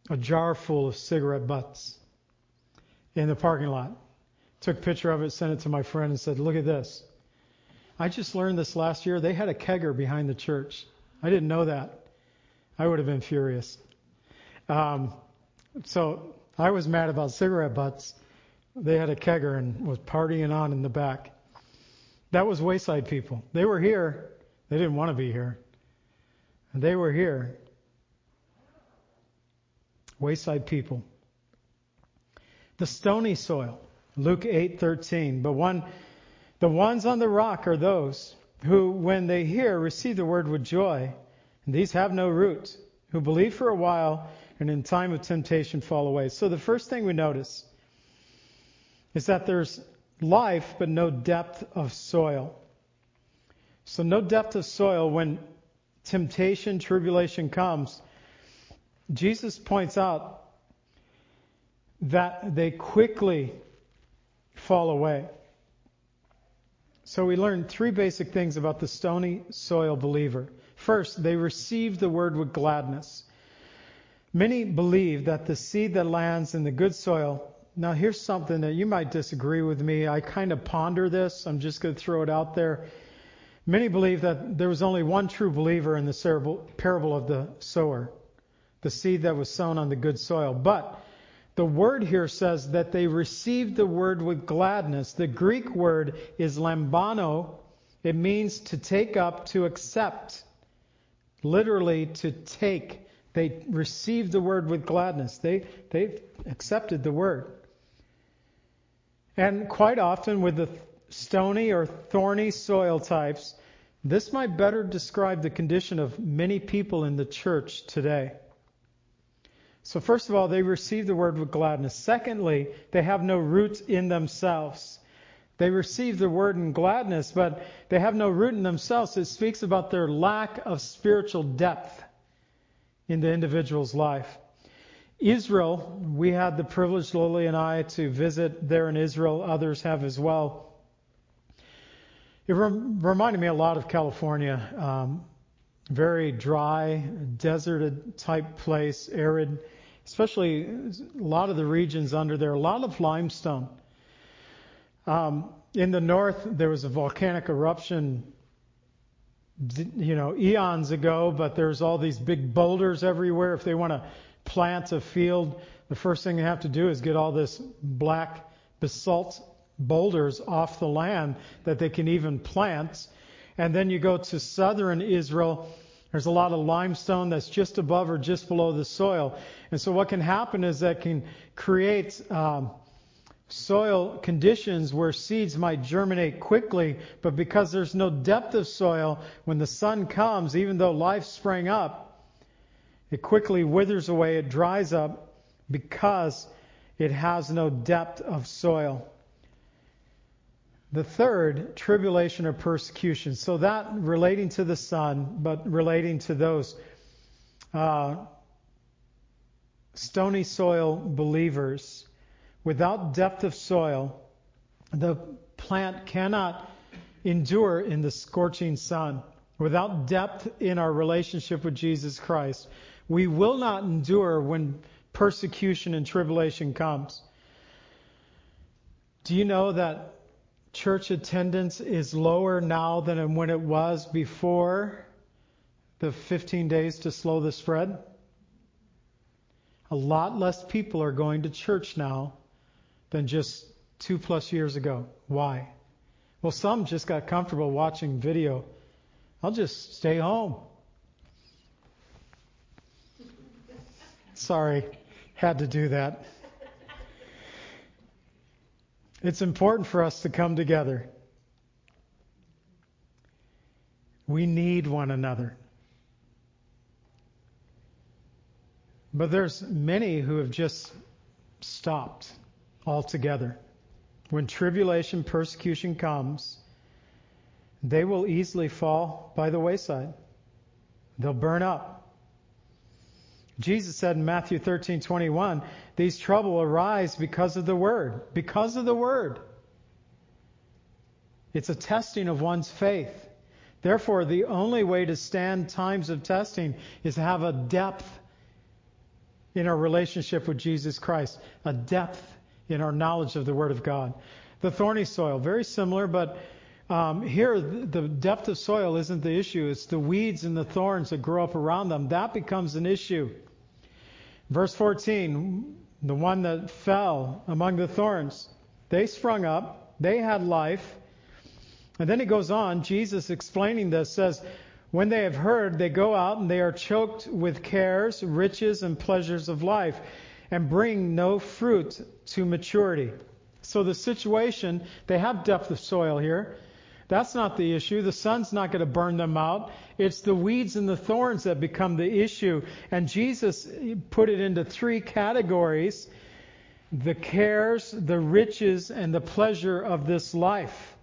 a jar full of cigarette butts in the parking lot. Took a picture of it, sent it to my friend, and said, Look at this. I just learned this last year. They had a kegger behind the church. I didn't know that. I would have been furious. Um, so I was mad about cigarette butts. They had a kegger and was partying on in the back. That was Wayside people. They were here. They didn't want to be here. And they were here. Wayside people. The stony soil. Luke 8:13. But one the ones on the rock are those who when they hear receive the word with joy. And these have no root, who believe for a while and in time of temptation fall away. So the first thing we notice is that there's life but no depth of soil. So no depth of soil when temptation, tribulation comes. Jesus points out that they quickly fall away. So we learn three basic things about the stony soil believer. First, they receive the word with gladness. Many believe that the seed that lands in the good soil. Now, here's something that you might disagree with me. I kind of ponder this. I'm just going to throw it out there. Many believe that there was only one true believer in the parable of the sower, the seed that was sown on the good soil. But the word here says that they received the word with gladness. The Greek word is lambano. It means to take up, to accept. Literally, to take. They received the word with gladness. They, they accepted the word. And quite often, with the stony or thorny soil types, this might better describe the condition of many people in the church today. So, first of all, they receive the word with gladness. Secondly, they have no root in themselves. They receive the word in gladness, but they have no root in themselves. It speaks about their lack of spiritual depth in the individual's life. Israel, we had the privilege, Lily and I, to visit there in Israel. Others have as well. It rem- reminded me a lot of California. Um, very dry, deserted type place, arid especially a lot of the regions under there, a lot of limestone. Um, in the north, there was a volcanic eruption, you know, eons ago, but there's all these big boulders everywhere. If they want to plant a field, the first thing they have to do is get all this black basalt boulders off the land that they can even plant. And then you go to southern Israel, there's a lot of limestone that's just above or just below the soil. And so what can happen is that can create um, soil conditions where seeds might germinate quickly, but because there's no depth of soil, when the sun comes, even though life sprang up, it quickly withers away, it dries up because it has no depth of soil. The third, tribulation or persecution. So that relating to the sun, but relating to those uh, stony soil believers. Without depth of soil, the plant cannot endure in the scorching sun. Without depth in our relationship with Jesus Christ, we will not endure when persecution and tribulation comes. Do you know that church attendance is lower now than when it was before the 15 days to slow the spread. A lot less people are going to church now than just two plus years ago. Why? Well, some just got comfortable watching video. I'll just stay home. Sorry, had to do that. It's important for us to come together. We need one another. But there's many who have just stopped altogether. When tribulation, persecution comes, they will easily fall by the wayside. they'll burn up. Jesus said in Matthew 13:21, these trouble arise because of the word, because of the word. It's a testing of one's faith. Therefore, the only way to stand times of testing is to have a depth in our relationship with Jesus Christ, a depth in our knowledge of the Word of God. The thorny soil, very similar, but um, here the depth of soil isn't the issue. It's the weeds and the thorns that grow up around them. That becomes an issue. Verse 14, the one that fell among the thorns, they sprung up, they had life. And then he goes on, Jesus explaining this says, when they have heard, they go out and they are choked with cares, riches, and pleasures of life, and bring no fruit to maturity. So the situation, they have depth of soil here. That's not the issue. The sun's not going to burn them out. It's the weeds and the thorns that become the issue. And Jesus put it into three categories the cares, the riches, and the pleasure of this life.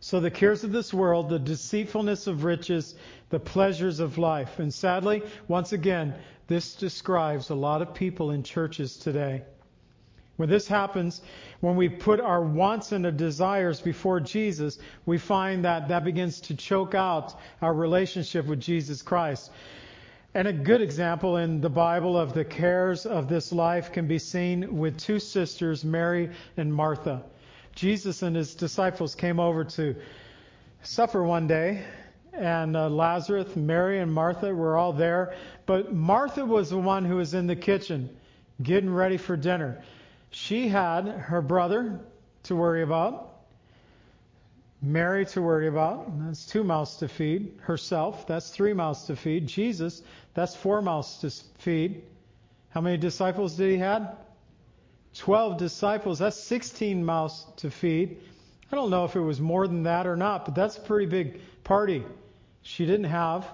So the cares of this world, the deceitfulness of riches, the pleasures of life. And sadly, once again, this describes a lot of people in churches today. When this happens, when we put our wants and our desires before Jesus, we find that that begins to choke out our relationship with Jesus Christ. And a good example in the Bible of the cares of this life can be seen with two sisters, Mary and Martha. Jesus and his disciples came over to supper one day, and uh, Lazarus, Mary, and Martha were all there. But Martha was the one who was in the kitchen getting ready for dinner. She had her brother to worry about, Mary to worry about. That's two mouths to feed. Herself, that's three mouths to feed. Jesus, that's four mouths to feed. How many disciples did he have? 12 disciples, that's 16 mouths to feed. I don't know if it was more than that or not, but that's a pretty big party. She didn't have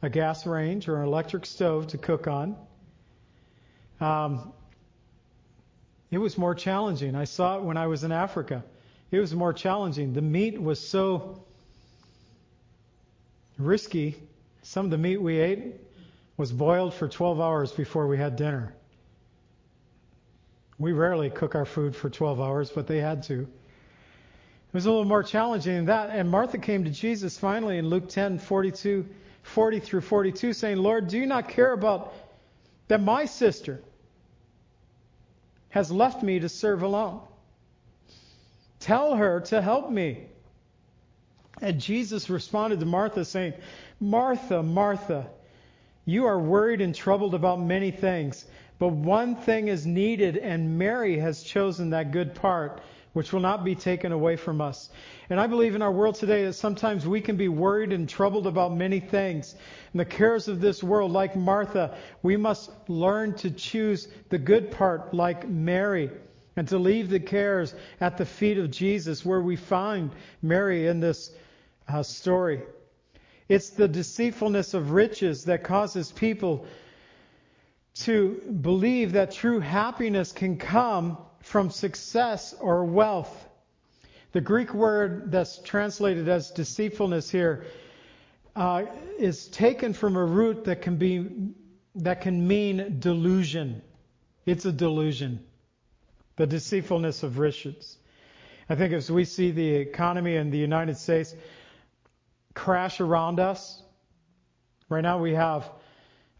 a gas range or an electric stove to cook on. Um, it was more challenging. I saw it when I was in Africa. It was more challenging. The meat was so risky. Some of the meat we ate was boiled for 12 hours before we had dinner. We rarely cook our food for 12 hours, but they had to. It was a little more challenging than that. And Martha came to Jesus finally in Luke 10, 42, 40 through 42, saying, Lord, do you not care about that my sister has left me to serve alone? Tell her to help me. And Jesus responded to Martha, saying, Martha, Martha, you are worried and troubled about many things. But one thing is needed, and Mary has chosen that good part, which will not be taken away from us. And I believe in our world today that sometimes we can be worried and troubled about many things. And the cares of this world, like Martha, we must learn to choose the good part, like Mary, and to leave the cares at the feet of Jesus, where we find Mary in this uh, story. It's the deceitfulness of riches that causes people to believe that true happiness can come from success or wealth. The Greek word that's translated as deceitfulness here uh, is taken from a root that can be that can mean delusion. It's a delusion. The deceitfulness of riches. I think as we see the economy in the United States crash around us, right now we have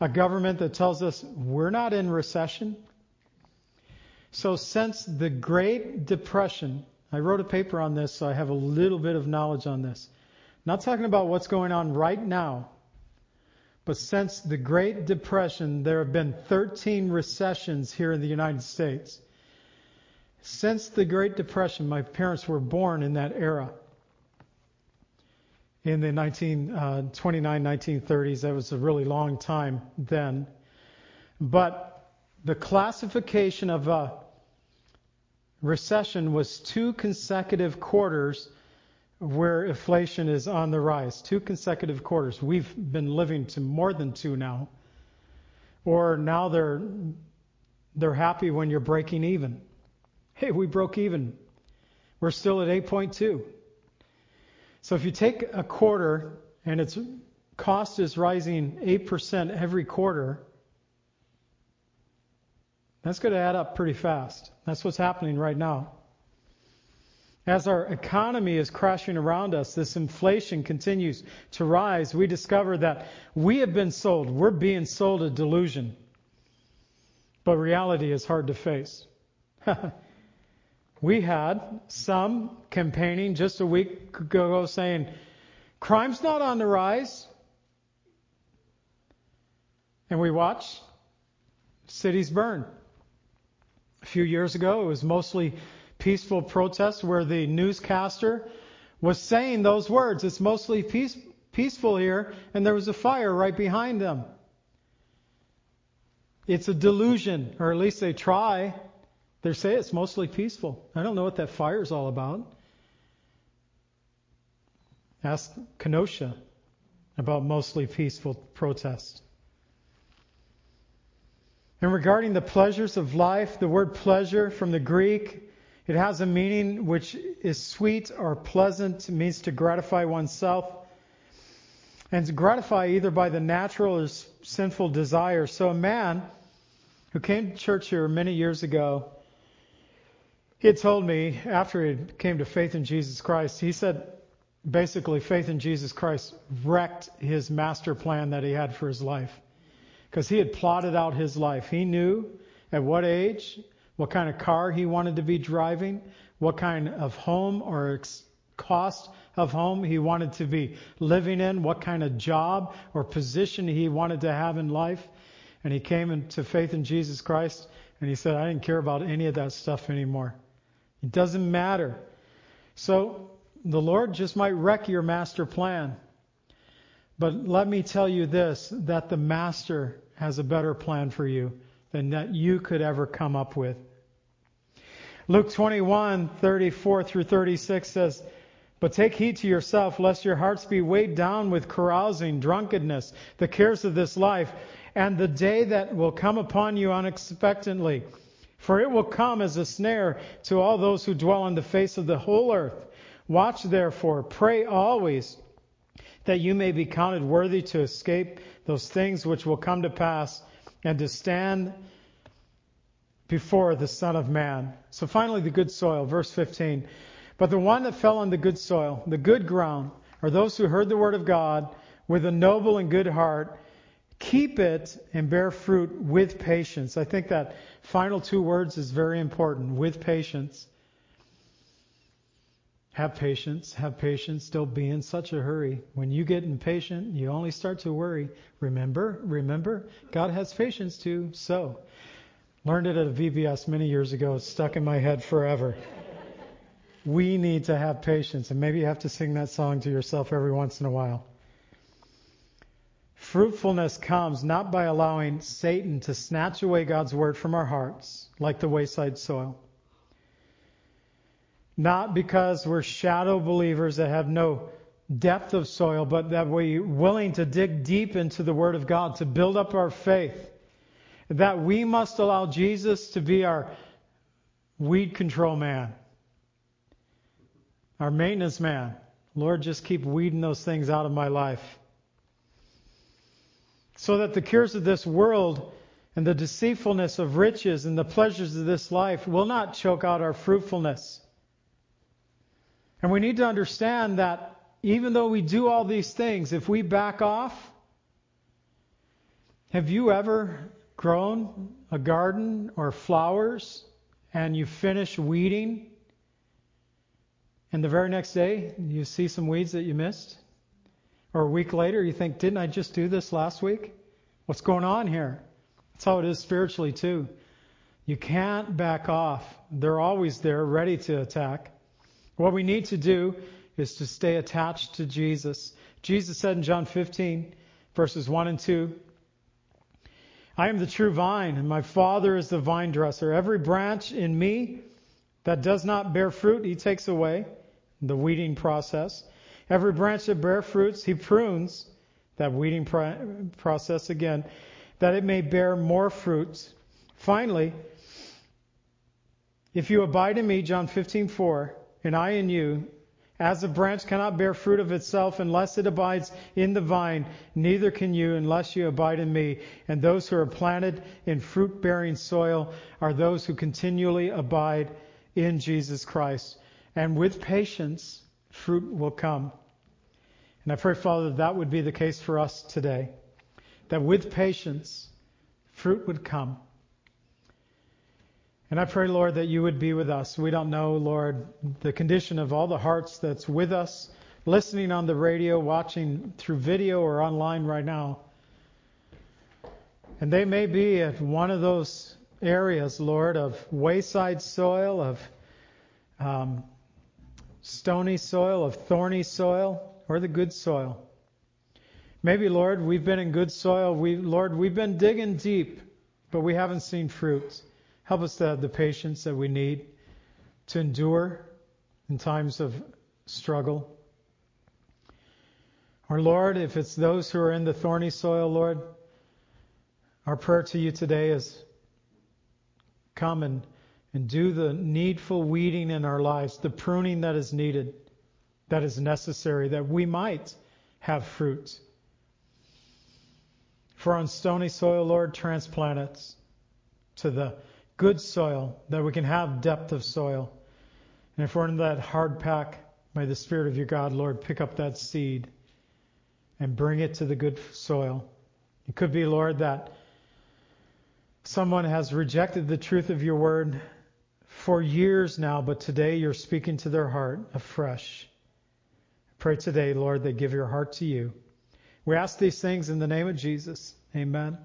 a government that tells us we're not in recession. So, since the Great Depression, I wrote a paper on this, so I have a little bit of knowledge on this. not talking about what's going on right now, but since the Great Depression, there have been 13 recessions here in the United States. Since the Great Depression, my parents were born in that era in the 1929, 1930s. Uh, that was a really long time then. But the classification of a recession was two consecutive quarters where inflation is on the rise. Two consecutive quarters. We've been living to more than two now. Or now they're they're happy when you're breaking even. Hey, we broke even. We're still at 8.2. So if you take a quarter and it's cost is rising 8% every quarter, that's going to add up pretty fast. That's what's happening right now. As our economy is crashing around us, this inflation continues to rise. We discover that we have been sold, we're being sold a delusion. But reality is hard to face. we had some campaigning just a week ago saying, crime's not on the rise. And we watch cities burn. A few years ago, it was mostly peaceful protests where the newscaster was saying those words. It's mostly peace, peaceful here, and there was a fire right behind them. It's a delusion, or at least they try. They say it's mostly peaceful. I don't know what that fire is all about. Ask Kenosha about mostly peaceful protest. And regarding the pleasures of life, the word pleasure from the Greek, it has a meaning which is sweet or pleasant. It means to gratify oneself. And to gratify either by the natural or sinful desire. So a man who came to church here many years ago, he had told me after he came to faith in Jesus Christ, he said basically faith in Jesus Christ wrecked his master plan that he had for his life because he had plotted out his life. He knew at what age, what kind of car he wanted to be driving, what kind of home or ex- cost of home he wanted to be living in, what kind of job or position he wanted to have in life. And he came into faith in Jesus Christ and he said, I didn't care about any of that stuff anymore. It doesn't matter. So the Lord just might wreck your master plan. But let me tell you this that the Master has a better plan for you than that you could ever come up with. Luke 21, 34 through 36 says, But take heed to yourself, lest your hearts be weighed down with carousing, drunkenness, the cares of this life, and the day that will come upon you unexpectedly. For it will come as a snare to all those who dwell on the face of the whole earth. Watch therefore, pray always that you may be counted worthy to escape those things which will come to pass and to stand before the Son of Man. So finally, the good soil, verse 15. But the one that fell on the good soil, the good ground, are those who heard the word of God with a noble and good heart, keep it and bear fruit with patience. I think that final two words is very important with patience. Have patience, have patience. Don't be in such a hurry. When you get impatient, you only start to worry. Remember, remember, God has patience too. So, learned it at a VBS many years ago. It's stuck in my head forever. we need to have patience, and maybe you have to sing that song to yourself every once in a while. Fruitfulness comes not by allowing Satan to snatch away God's word from our hearts, like the wayside soil not because we're shadow believers that have no depth of soil, but that we're willing to dig deep into the Word of God to build up our faith. That we must allow Jesus to be our weed control man, our maintenance man. Lord, just keep weeding those things out of my life. So that the cures of this world and the deceitfulness of riches and the pleasures of this life will not choke out our fruitfulness. And we need to understand that even though we do all these things, if we back off, have you ever grown a garden or flowers and you finish weeding and the very next day you see some weeds that you missed? Or a week later you think, didn't I just do this last week? What's going on here? That's how it is spiritually too. You can't back off. They're always there, ready to attack. What we need to do is to stay attached to Jesus. Jesus said in John 15, verses 1 and 2, I am the true vine, and my Father is the vine dresser. Every branch in me that does not bear fruit, he takes away, the weeding process. Every branch that bears fruits, he prunes, that weeding process again, that it may bear more fruits. Finally, if you abide in me, John 15:4, and I in you, As a branch cannot bear fruit of itself unless it abides in the vine, neither can you unless you abide in me. And those who are planted in fruit bearing soil are those who continually abide in Jesus Christ. And with patience, fruit will come. And I pray, Father, that, that would be the case for us today. That with patience, fruit would come. And I pray, Lord, that you would be with us. We don't know, Lord, the condition of all the hearts that's with us, listening on the radio, watching through video or online right now. And they may be at one of those areas, Lord, of wayside soil, of um, stony soil, of thorny soil, or the good soil. Maybe, Lord, we've been in good soil. We, Lord, we've been digging deep, but we haven't seen fruit. Help us to have the patience that we need to endure in times of struggle. Our Lord, if it's those who are in the thorny soil, Lord, our prayer to you today is come and, and do the needful weeding in our lives, the pruning that is needed, that is necessary, that we might have fruit. For on stony soil, Lord, transplant us to the good soil, that we can have depth of soil. And if we're in that hard pack, may the Spirit of your God, Lord, pick up that seed and bring it to the good soil. It could be, Lord, that someone has rejected the truth of your word for years now, but today you're speaking to their heart afresh. Pray today, Lord, they give your heart to you. We ask these things in the name of Jesus. Amen.